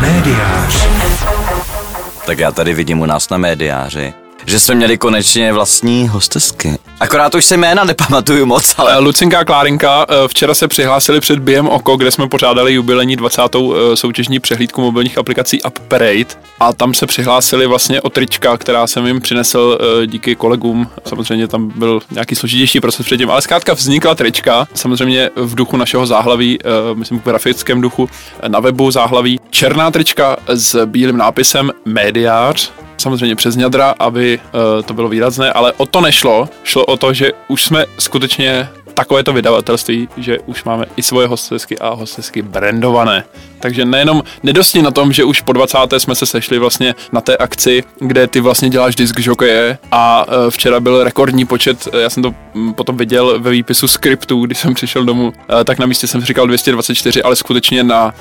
Médiář. Tak já tady vidím u nás na médiáři, že jsme měli konečně vlastní hostesky. Akorát už se jména nepamatuju moc, ale... Ale Lucinka a Klárinka eh, včera se přihlásili před Biem Oko, kde jsme pořádali jubilejní 20. eh, soutěžní přehlídku mobilních aplikací Up Parade a tam se přihlásili vlastně o trička, která jsem jim přinesl eh, díky kolegům. Samozřejmě tam byl nějaký složitější proces předtím, ale zkrátka vznikla trička, samozřejmě v duchu našeho záhlaví, eh, myslím v grafickém duchu, eh, na webu záhlaví. Černá trička s bílým nápisem Médiář, samozřejmě přes ňadra, aby uh, to bylo výrazné, ale o to nešlo. Šlo o to, že už jsme skutečně takovéto vydavatelství, že už máme i svoje hostesky a hostesky brandované. Takže nejenom nedosti na tom, že už po 20. jsme se sešli vlastně na té akci, kde ty vlastně děláš disk jokeje a eh, včera byl rekordní počet, eh, já jsem to potom viděl ve výpisu skriptu, když jsem přišel domů, eh, tak na místě jsem říkal 224, ale skutečně na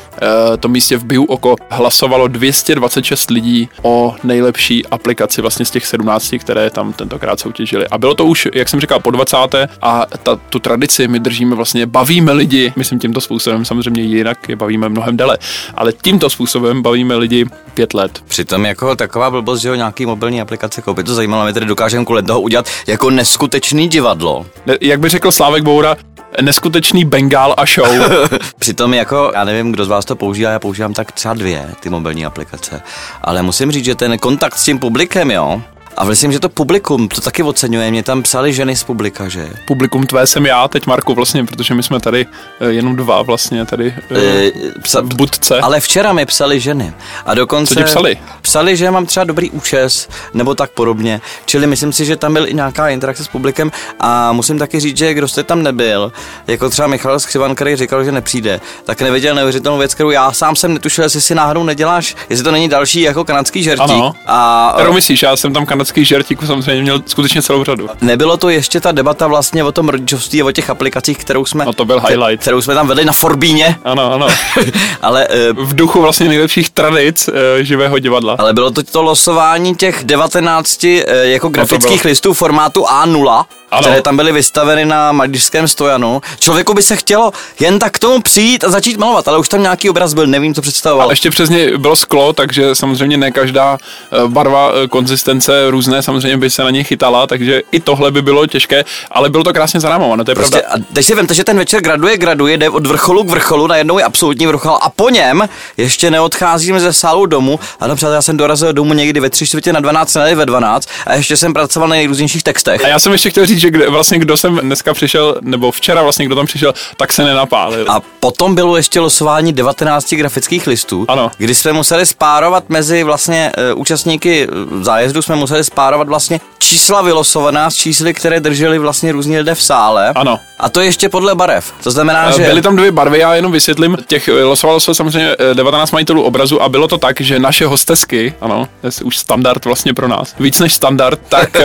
tom místě v Biu Oko hlasovalo 226 lidí o nejlepší aplikaci vlastně z těch 17, které tam tentokrát soutěžili. A bylo to už, jak jsem říkal, po 20. a ta, tu tradici my držíme vlastně, bavíme lidi, myslím tímto způsobem, samozřejmě jinak je bavíme mnohem déle, ale tímto způsobem bavíme lidi pět let. Přitom jako taková blbost, že ho nějaký mobilní aplikace koupit, to zajímalo, my tedy dokážeme kvůli toho udělat jako neskutečný divadlo. Ne- Jak by řekl Slávek Boura, neskutečný Bengál a show. Přitom jako, já nevím, kdo z vás to používá, já používám tak třeba dvě, ty mobilní aplikace. Ale musím říct, že ten kontakt s tím publikem, jo, a myslím, že to publikum to taky oceňuje. Mě tam psali ženy z publika, že? Publikum tvé jsem já, teď Marku vlastně, protože my jsme tady eh, jenom dva vlastně tady E, psa, v budce. ale včera mi psali ženy. A dokonce... Co ti psali? Psali, že mám třeba dobrý účes, nebo tak podobně. Čili myslím si, že tam byl i nějaká interakce s publikem a musím taky říct, že kdo jste tam nebyl, jako třeba Michal Skřivan, který říkal, že nepřijde, tak neviděl neuvěřitelnou věc, kterou já sám jsem netušil, jestli si náhodou neděláš, jestli to není další jako kanadský žertík. Ano. A Kterou myslíš, já jsem tam kanadský žertík samozřejmě měl skutečně celou řadu. nebylo to ještě ta debata vlastně o tom rodičovství a o těch aplikacích, kterou jsme, No to byl highlight. kterou jsme tam vedli na Forbíně, Ano, ano. ale eh, V duchu vlastně nejlepších tradic uh, živého divadla. Ale bylo to to losování těch 19 eh, jako grafických bylo. listů formátu A0, Ano. které tam byly vystaveny na malířském stojanu. Člověku by se chtělo jen tak k tomu přijít a začít malovat, ale už tam nějaký obraz byl, nevím, co představoval. A ještě přes ně bylo sklo, takže samozřejmě ne každá eh, barva, eh, konzistence různé samozřejmě by se na ně chytala, takže i tohle by bylo těžké, ale bylo to krásně zarámované, to je Prostě, pravda. a teď si vemte, že ten večer graduje, graduje, jde od vrcholu k vrcholu, najednou je absolutní vrchol a po něm ještě neodcházíme ze sálu domů. Ano, přátelé, já jsem dorazil domů někdy ve tři čtvrtě na 12, ne ve 12 a ještě jsem pracoval na nejrůznějších textech. A já jsem ještě chtěl říct, že kde, vlastně kdo jsem dneska přišel, nebo včera vlastně kdo tam přišel, tak se nenapálil. A potom bylo ještě losování 19 grafických listů, Ano. kdy jsme museli spárovat mezi vlastně uh, účastníky eh, zájezdu, jsme museli spárovat vlastně čísla vylosovaná s čísly, které drželi vlastně různí lidé v sále. Ano. A to ještě podle barev. To znamená, že... Eh, Byly tam dvě barvy, já jenom vysvětlím. Těch eh, losovalo se samozřejmě eh, 19 majitelů obrazu a bylo to tak, že naše hostesky, ano, to je už standard vlastně pro nás, víc než standard, tak eh,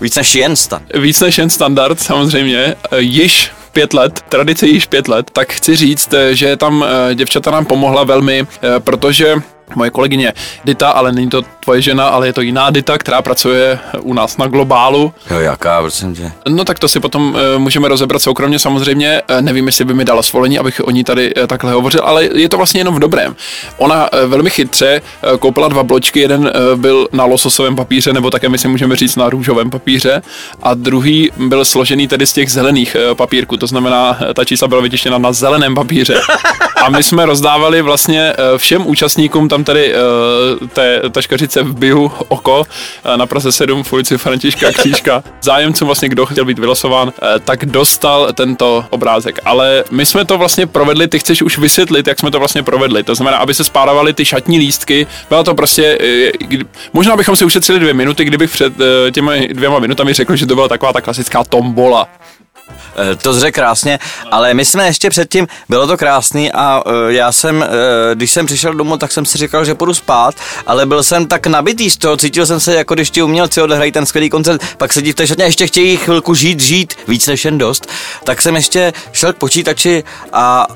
Víc než jen stan. víc než jen standard samozřejmě, eh, již pět let, tradice již pět let, tak chci říct, eh, že tam eh, děvčata nám pomohla velmi, eh, protože moje kolegyně Dita, ale není to tvoje žena, ale je to jiná Dita, která pracuje u nás na globálu, Jo, jaká, prosím tě. No tak to si potom uh, můžeme rozebrat soukromně samozřejmě. Uh, nevím, jestli by mi dala svolení, abych o ní tady uh, takhle hovořil, ale je to vlastně jenom v dobrém. Ona velmi chytře koupila dva bločky, jeden byl na lososovém papíře, nebo také my si můžeme říct na růžovém papíře, a druhý byl složený tedy z těch zelených uh, papírků, to znamená, ta čísla byla vytištěna na zeleném papíře. A my jsme rozdávali vlastně všem účastníkům tam tady uh, té taškařice v Biu oko uh, na Praze 7 v ulici Františka Křížka. Zájemcům vlastně, kdo chtěl být vylosován, eh, tak dostal tento obrázek. Ale my jsme to vlastně provedli, ty chceš už vysvětlit, jak jsme to vlastně provedli. To znamená, aby se spárovaly ty šatní lístky. Byla to prostě, eh, možná bychom si ušetřili dvě minuty, kdybych před eh, těmi dvěma minutami řekl, že to byla taková ta klasická tombola. Eh, To zře krásně, ale my jsme ještě předtím, bylo to krásný a eh, já jsem, eh, když jsem přišel domů, tak jsem si říkal, že půjdu spát, ale byl jsem tak nabitý z toho, cítil jsem se jako když ti umělci odehrají ten skvělý koncert, pak v té šatně a ještě chtějí chvilku žít, žít, víc než jen dost, tak jsem ještě šel k počítači a uh,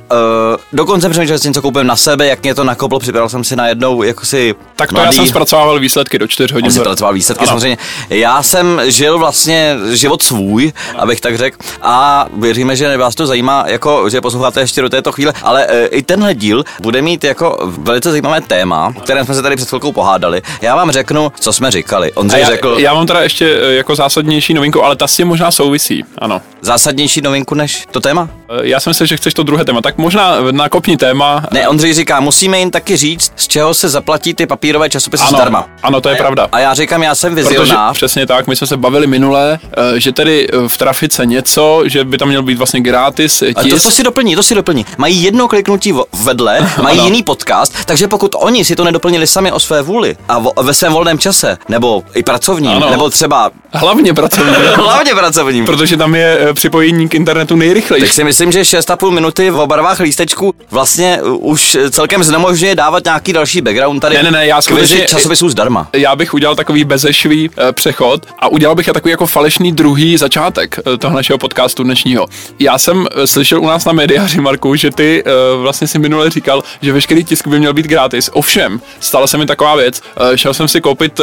dokonce jsem přemýšlel, že si něco koupím na sebe, jak mě to nakoplo, připravil jsem si na jednou jako si Tak to já mladý- jsem zpracovával výsledky do čtyř hodin. On si za- pracoval výsledky Ano. samozřejmě. Já jsem žil vlastně život svůj, abych tak řekl. A a věříme, že vás to zajímá, jako, že posloucháte ještě do této chvíle, ale e, i tenhle díl bude mít jako velice zajímavé téma, o kterém jsme se tady před chvilkou pohádali. Já vám řeknu, co jsme říkali. Ondřej já, řekl... Já mám teda ještě e, jako zásadnější novinku, ale ta s tím možná souvisí, ano. Zásadnější novinku než to téma? E, já jsem myslel, že chceš to druhé téma, tak možná nakopní téma. Ne, Ondřej říká, musíme jim taky říct, z čeho se zaplatí ty papírové časopisy ano, zdarma. Ano, to je a pravda. A já říkám, já jsem vizionář. Protože, přesně tak, my jsme se bavili minule, že tedy v trafice něco, že by tam měl být vlastně gratis tisk. A to, to si doplní, to si doplní. Mají jedno kliknutí vedle, mají ano. jiný podcast, takže pokud oni si to nedoplnili sami o své vůli a vo, ve svém volném čase, nebo i pracovním, ano. nebo třeba... Hlavně pracovním. Hlavně pracovním. Protože tam je eh, připojení k internetu nejrychlejší. Tak si myslím, že 6,5 minuty v barvách lístečku vlastně už celkem znemožňuje dávat nějaký další background tady. Ne, ne, ne, já skutečně časopisů zdarma. Já bych udělal takový bezešvý přechod a udělal bych takový jako falešný druhý začátek toho našeho podcastu dnešního. Já jsem slyšel u nás na médiáři, Marku, že ty uh, vlastně si minule říkal, že veškerý tisk by měl být gratis. Ovšem, stala se mi taková věc. Uh, šel jsem si koupit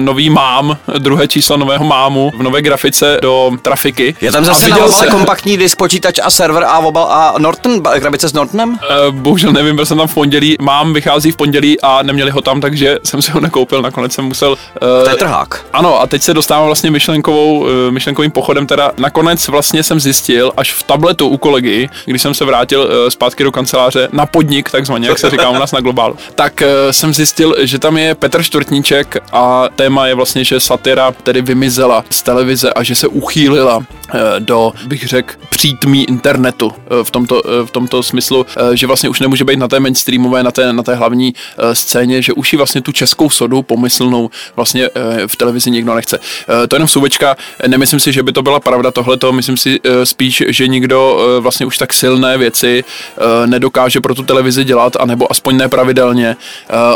nový mám, druhé číslo nového mámu v nové grafice do trafiky. Já tam zase viděl se... kompaktní disk, počítač a server a obal a Norton, krabice s Nortonem? Bohužel nevím, byl jsem tam v pondělí. Mám vychází v pondělí a neměli ho tam, takže jsem si ho nekoupil. Nakonec jsem musel. Uh, to je trhák. Ano, a teď se dostávám vlastně myšlenkovou, myšlenkovým pochodem. Teda nakonec vlastně jsem zjistil až v tabletu u kolegy, když jsem se vrátil uh, zpátky do kanceláře na podnik, takzvaně, jak se říká u nás na globálu, tak uh, jsem zjistil, že tam je Petr Čtvrtníček a téma je vlastně, že satira tedy vymizela z televize a že se uchýlila uh, do, bych řekl, přítmí internetu. V tomto, v tomto smyslu, že vlastně už nemůže být na té mainstreamové, na té, na té hlavní scéně, že už ji vlastně tu českou sodu pomyslnou vlastně v televizi nikdo nechce. To jenom suvečka, nemyslím si, že by to byla pravda tohleto, myslím si uh, spíš, že nikdo uh, vlastně už tak silné věci uh, nedokáže pro tu televizi dělat, anebo aspoň nepravidelně.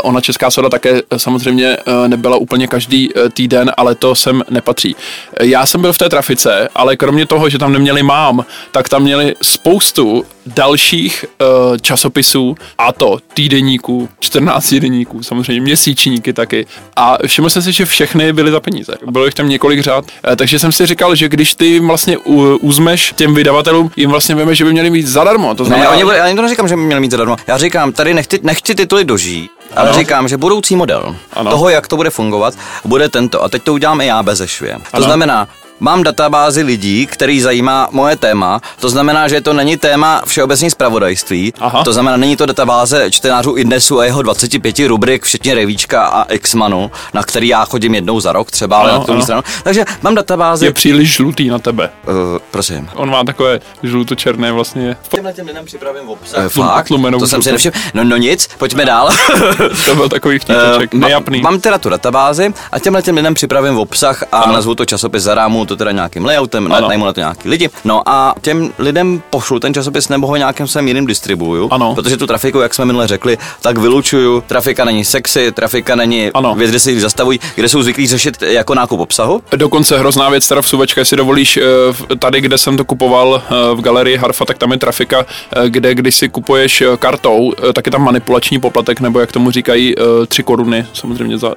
Ona Česká soda také samozřejmě nebyla úplně každý týden, ale to sem nepatří. Já jsem byl v té trafice, ale kromě toho, že tam neměli mám, tak tam měli spoustu dalších uh, časopisů, a to týdeníků, 14 týdeníků, samozřejmě měsíčníky taky. A všiml jsem si, že všechny byly za peníze. Bylo jich tam několik řád. Uh, takže jsem si říkal, že když ty vlastně uzmeš těm vydavatelům, jim vlastně víme, že by měli mít zadarmo. To znamená, ne, oni, já to neříkám, že by měli mít zadarmo. Já říkám, tady nechci, nechci tituly dožít. Ale ano. říkám, že budoucí model ano. toho, jak to bude fungovat, bude tento. A teď to udělám i já bez To ano. znamená, Mám databázi lidí, který zajímá moje téma, to znamená, že to není téma všeobecní zpravodajství, Aha. to znamená, není to databáze čtenářů Idnesu a jeho 25 rubrik, včetně Revíčka a Xmanu, na který já chodím jednou za rok třeba, ale ano, na druhou stranu. Takže mám databázi. Je příliš žlutý na tebe. Uh, prosím. On má takové žluto-černé vlastně. Těmhle těm lidem připravím obsah. Uh, fakt? To jsem si nevšiml. No, no nic, pojďme dál. to byl takový vtípeček, uh, nejapný. Mám teda tu databázi a těmhle těm lidem připravím obsah a ano. nazvu to časopis za rámu to teda nějakým layoutem, najmu na to nějaký lidi. No a těm lidem pošlu ten časopis nebo ho nějakým svým jiným distribuju, ano. protože tu trafiku, jak jsme minule řekli, tak vylučuju. Trafika není sexy, trafika není ano. věc, kde si zastavují, kde jsou zvyklí řešit jako nákup obsahu. Dokonce hrozná věc, teda v Suvečka, jestli dovolíš, eh, tady, kde jsem to kupoval eh, v galerii Harfa, tak tam je trafika, eh, kde když si kupuješ kartou, tak je tam manipulační poplatek, nebo jak tomu říkají, 3 koruny, samozřejmě, za,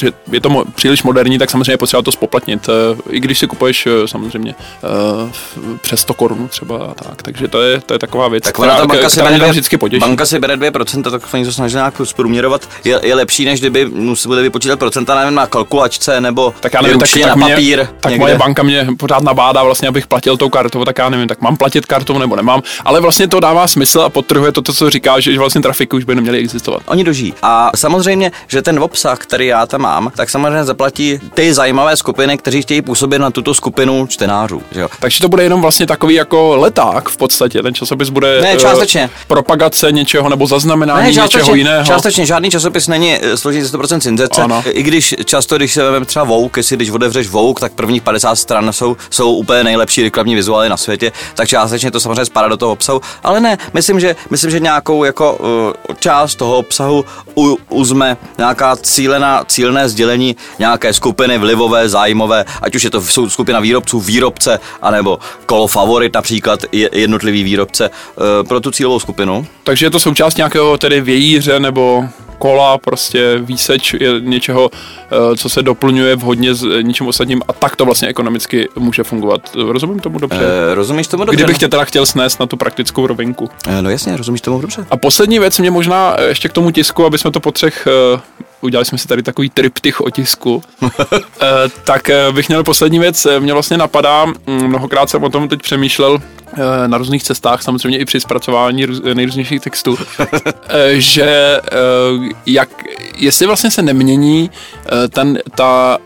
že je to příliš moderní, tak samozřejmě potřeba to spoplatnit. I když si kupuješ samozřejmě uh, přes 100 korun třeba a tak. Takže to je, to je taková věc, tak která, ta banka, si bere dvě, vždycky potěší. Banka si bere 2%, tak oni to snaží nějak zprůměrovat. Je, je, lepší, než kdyby museli vypočítat procenta nevím, na kalkulačce nebo tak já nevím, tak, tak na papír. Mě, tak moje banka mě pořád nabádá, vlastně, abych platil tou kartou, tak já nevím, tak mám platit kartou nebo nemám. Ale vlastně to dává smysl a podtrhuje to, to co říká, že vlastně trafiky už by neměly existovat. Oni dožijí. A samozřejmě, že ten obsah, který já tam mám, tak samozřejmě zaplatí ty zajímavé skupiny, kteří chtějí působit na tuto skupinu čtenářů. Že jo? Takže to bude jenom vlastně takový jako leták v podstatě. Ten časopis bude ne, částečně. Uh, propagace něčeho nebo zaznamenání ne, něčeho jiného. Částečně žádný časopis není eh, složitý 100% synzece. Ano. I když často, když se vezmeme třeba Vogue, jestli když otevřeš Vogue, tak prvních 50 stran jsou, jsou úplně nejlepší reklamní vizuály na světě, tak částečně to samozřejmě spadá do toho obsahu. Ale ne, myslím, že, myslím, že nějakou jako uh, část toho obsahu u, uzme nějaká cílená, cílené sdělení nějaké skupiny vlivové, zájmové, ať už je to skupina výrobců, výrobce, anebo kolo favorit například jednotlivý výrobce eh, pro tu cílovou skupinu. Takže je to součást nějakého tedy vějíře nebo kola, prostě výseč je něčeho, eh, co se doplňuje v hodně s něčím ostatním a tak to vlastně ekonomicky může fungovat. Rozumím tomu dobře? E, rozumíš tomu dobře? Kdybych tě teda chtěl snést na tu praktickou rovinku. E, no jasně, rozumíš tomu dobře. A poslední věc mě možná ještě k tomu tisku, aby jsme to po třech udělali jsme si tady takový triptych o tisku, tak bych měl poslední věc, mě vlastně napadá, mm, mnohokrát jsem o tom teď přemýšlel, Eh, na různých cestách, samozřejmě i při zpracování nejrůznějších textů, eh, že eh, jak, jestli vlastně se nemění ten, ta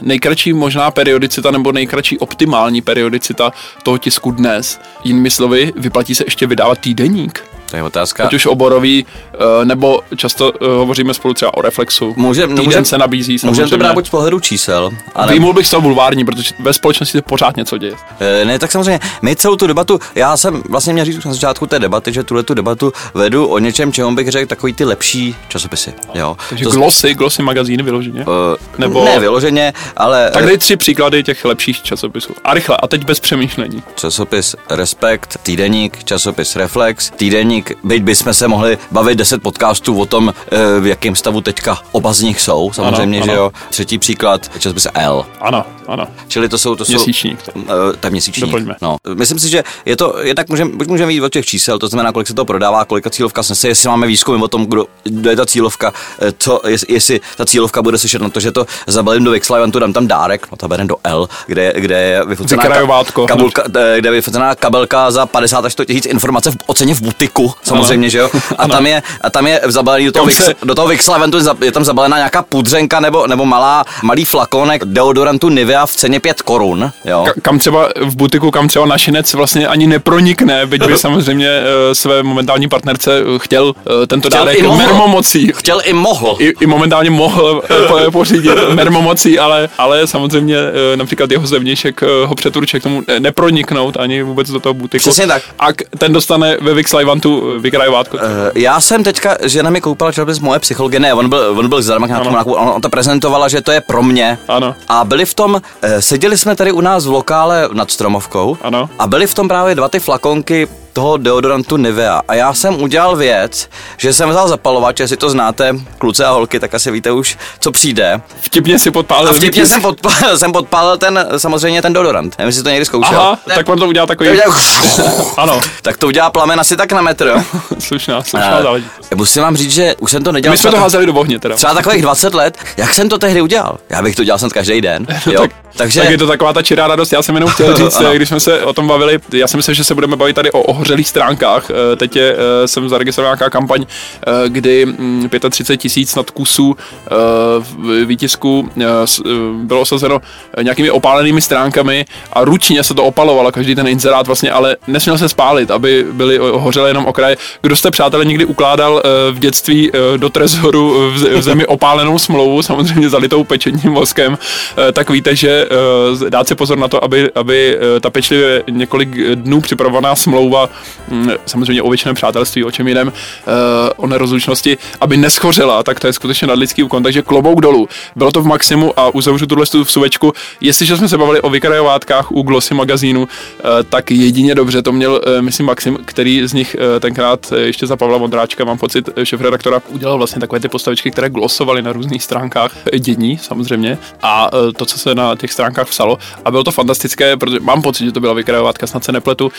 nejkratší možná periodicita nebo nejkratší optimální periodicita toho tisku dnes. Jinými slovy, vyplatí se ještě vydávat týdeník. To je otázka. Ať už oborový, eh, nebo často eh, hovoříme spolu třeba o reflexu. Může, Týden může, se nabízí Můžeme to brát buď z pohledu čísel. Ale... Výjimul bych z toho bulvární, protože ve společnosti se pořád něco děje. E, ne, tak samozřejmě, my celou tu debatu, já jsem vlastně měl říct na začátku té debaty, že tuhle tu debatu vedu o něčem, čemu bych řekl takový ty lepší časopisy. Jo. Takže to glosy, glosy magazíny vyloženě? Uh, Nebo... Ne vyloženě, ale... Tak dej tři příklady těch lepších časopisů. A rychle, a teď bez přemýšlení. Časopis Respekt, týdeník, časopis Reflex, týdeník, byť bychom se mohli bavit 10 podcastů o tom, eh, v jakém stavu teďka oba z nich jsou, samozřejmě, ano, že ano. jo. Třetí příklad, časopis L. Ano, ano. Čili to jsou... To měsíčník. Jsou, uh, tak měsíčník. Doplňme. No. Myslím si, že je to, jednak můžeme, buď můžeme jít od těch čísel, to znamená, kolik se to prodává, kolika cílovka snese, jestli máme výzkum o tom, kdo, kdo je ta cílovka, eh, co, jestli ta cílovka bude slyšet na to, že to zabalím do Vixlivantu, dám tam dárek, no to do L, kde, kde je vyfocená, kabelka, kde je vyfocená kabelka za 50 až 100 tisíc informace v, o ceně v butiku, samozřejmě, že jo. A tam je, a tam je zabalený do toho, Vix, se... do toho Vixlaventu, je tam zabalená nějaká pudřenka nebo, nebo malá, malý flakonek deodorantu Nivea v ceně 5 korun, jo. Ka- kam třeba v butiku, kam třeba našinec vlastně ani nepronikne, byť by samozřejmě uh, své momentální partnerce eh, chtěl uh, tento chtěl dárek mermomocí. Chtěl i mohl. I, i momentálně mohl uh, pořídit mermomocí, ale, ale samozřejmě například jeho zevnějšek ho přeturče k tomu neproniknout ani vůbec do toho butiku. Přesně tak. A ten dostane ve Vykrajovátko. Uh, já jsem teďka, žena mi koupila časopis moje psychologie, ne, on byl, on byl zdarma on, on to prezentovala, že to je pro mě. Ano. A byli v tom, eh, seděli jsme tady u nás v lokále nad Stromovkou. Ano. A byly v tom právě dva ty flakonky toho deodorantu Nivea. A já jsem udělal věc, že jsem vzal zapalovač, jestli to znáte, kluci a holky, tak asi víte už, co přijde. Vtipně si podpálil. A vtipně jsem podpálil, jsem podpálil ten, samozřejmě ten deodorant. Nevím, jestli to někdy zkoušel. Aha, ne, tak on to udělal takový. ano. Tak to udělá plamen asi tak na metr. slušná, slušná záležitost. Musím vám říct, že už jsem to nedělal. My jsme to házeli do ohně teda. Třeba takových 20 let. Jak jsem to tehdy udělal? Já bych to dělal snad každý den. Jo? tak, Takže... tak je to taková ta čirá radost. Já jsem jenom chtěl říct, když jsme se o tom bavili, já si myslím, že se budeme bavit tady o ohořelých stránkách Eh, teď je, eh, jsem zaregistroval nějaká kampaň, eh, kdy 35 mm, tisíc nad kusů v výtisku bylo osazeno nějakými opálenými stránkami a ručně se to opalovalo, každý ten inzerát vlastně, ale nesměl se spálit, aby byly hořelé jenom okraje. Kdo jste, přátelé, někdy ukládal v dětství do trezoru v zemi opálenou smlouvu, samozřejmě zalitou pečením voskem, tak víte, že dát si pozor na to, aby, aby ta pečlivě několik dnů připravovaná smlouva mm, samozřejmě o většiném přátelství, o čem jiném, uh, o nerozlučnosti, aby neschořela, tak to je skutečně nadlidský úkon, takže klobouk dolů. Bylo to v maximu a uzavřu tuhle v suvečku. Jestliže jsme se bavili o vykrajovátkách u Glossy magazínu, uh, tak jedině dobře to měl, uh, myslím, Maxim, který z nich tenkrát ještě za Pavla Vondráčka, mám pocit, šef redaktora, udělal vlastně takové ty postavičky, které glosovaly na různých stránkách dění, samozřejmě, a to, co se na těch stránkách psalo. A bylo to fantastické, protože mám pocit, že to byla vykrajovátka, snad se nepletu.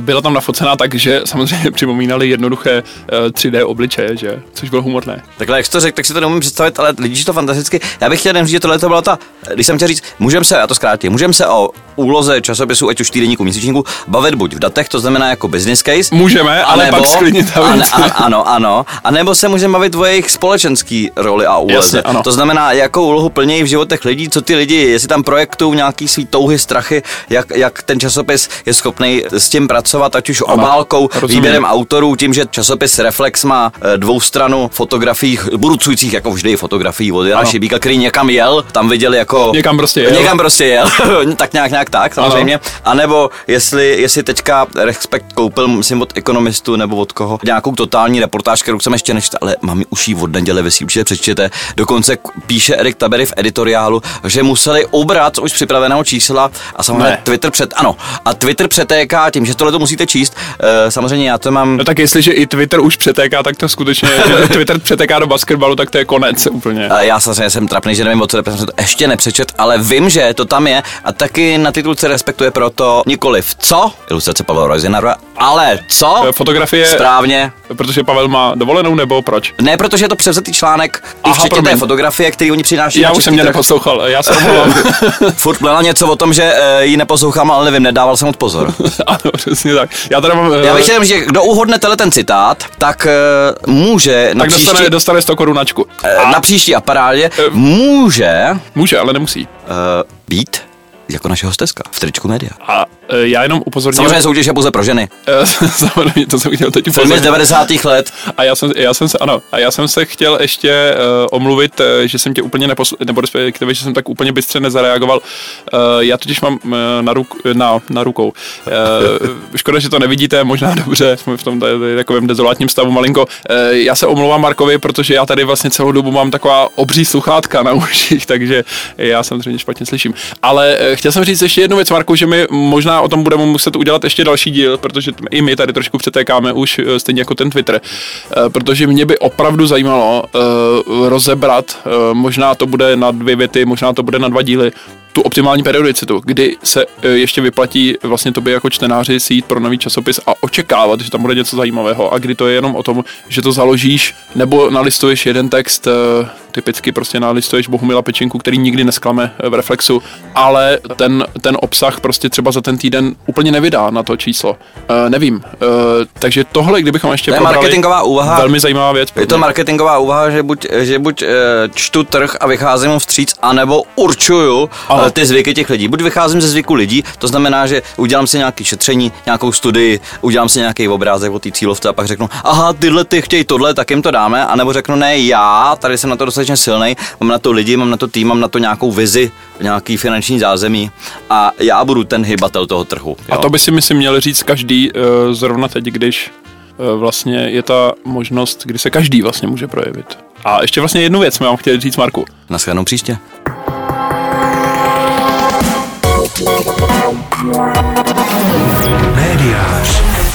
Byla nafocená tak, že samozřejmě připomínali jednoduché 3D eh, obličeje, že? Což bylo humorné. Takhle, jak jsi to řekl, tak si to neumím představit, ale lidíš to fantasticky. Já bych chtěl jen říct, že tohle to byla ta, když jsem chtěl říct, můžeme se, já to zkrátím, můžeme se o úloze časopisu, ať už týdenníku, měsíčníku, bavit buď v datech, to znamená jako business case. Můžeme, ale nebo, pak sklidnit a, a, Ano, ano. A nebo se můžeme bavit o jejich společenský roli a úloze. Jasně, ano. To znamená, jakou úlohu plnějí v životech lidí, co ty lidi, jestli tam projektují nějaký svý touhy, strachy, jak, jak ten časopis je schopný s tím pracovat, ať už ano, obálkou, výběrem autorů, tím, že časopis Reflex má eh, dvou stranu fotografií, budoucích jako vždy fotografií od Jana Šibíka, který někam jel, tam viděli jako... Někam prostě jel. Někam prostě jel, tak nějak, nějak tak, samozřejmě. A nebo jestli, jestli teďka Respekt koupil, myslím, od ekonomistu nebo od koho, nějakou totální reportáž, kterou jsem ještě nečetl, ale mám uší od neděle, vy si určitě přečtěte. Dokonce píše Erik Tabery v editoriálu, že museli ubrat už připraveného čísla a samozřejmě ne. Twitter před, ano, a Twitter přetéká tím, že tohle to musíte můžete číst. Uh, samozřejmě já to mám... No tak jestliže i Twitter už přetéká, tak to skutečně, že Twitter přetéká do basketbalu, tak to je konec úplně. Uh, já samozřejmě jsem trapný, že nevím, o co jsem to ještě nepřečet, ale vím, že to tam je a taky na titulce respektuje proto nikoliv co, ilustrace Pavla Roizinara, ale co? Eh, Fotografie. Správně. Protože Pavel má dovolenou nebo proč? Ne, protože je to převzetý článek, i včetně promiň. té fotografie, který oni přináší. Já už jsem mě trh. neposlouchal, já se omlouvám. Furt něco o tom, že ji neposlouchám, ale nevím, nedával jsem moc pozor. ano, přesně tak. Já teda mám... Já eh, bych chtěl, že kdo uhodne tenhle ten citát, tak uh, může na tak příští, dostane, dostane 100 korunačku. eh, na příští aparádě může uh, Může, ale nemusí. být jako naše hosteska v tričku média. A já jenom upozorňuji... Samozřejmě soutěž je pouze pro ženy. E, Samozřejmě, to jsem chtěl teď Filmy z upozornit. 90. let. A já jsem, já jsem se, ano, a já jsem se chtěl ještě uh, omluvit, že jsem tě úplně neposl, nebo respektive, že jsem tak úplně bystře nezareagoval. Uh, já totiž mám uh, na, ruk, na, na rukou. Uh, škoda, že to nevidíte, možná dobře, jsme v tom tady, tady takovém dezolátním stavu malinko. Uh, já se omlouvám Markovi, protože já tady vlastně celou dobu mám taková obří sluchátka na uších, takže já samozřejmě špatně slyším. Ale uh, chtěl jsem říct ještě jednu věc, Marku, že my možná o tom budeme muset udělat ještě další díl, protože i my tady trošku přetékáme už eh, stejně jako ten Twitter, Eh, protože mě by opravdu zajímalo uh, rozebrat, možná to bude na dvě věty, možná to bude na dva díly, tu optimální periodicitu, kdy se eh, ještě vyplatí vlastně tobě jako čtenáři si jít pro nový časopis a očekávat, že tam bude něco zajímavého. A kdy to je jenom o tom, že to založíš nebo nalistuješ jeden text, eh, typicky prostě nalistuješ Bohumila Pečinku, který nikdy nesklame eh, v Reflexu, ale ten, ten obsah prostě třeba za ten týden úplně nevydá na to číslo. Uh, nevím. Uh, takže tohle, kdybychom ještě To je marketingová úvaha. velmi zajímavá věc. Je to marketingová úvaha, že buď, že buď eh, čtu trh a vycházím mu vstříc, anebo určuju Ano. eh, ty zvyky těch lidí. Buď vycházím ze zvyku lidí, to znamená, že udělám si nějaké šetření, nějakou studii, udělám si nějaký obrázek o té cílovce a pak řeknu, aha, tyhle ty chtějí tohle, tak jim to dáme, anebo řeknu, ne, já, tady jsem na to dostatečně silný, mám na to lidi, mám na to tým, mám na to nějakou vizi, nějaký finanční zázemí a já budu ten hybatel toho trhu. A jo. to by si myslím měl říct každý uh, zrovna teď, když uh, vlastně je ta možnost, kdy se každý vlastně může projevit. A ještě vlastně jednu věc jsme vám chtěli říct, Marku. Naschledanou příště. Médiář.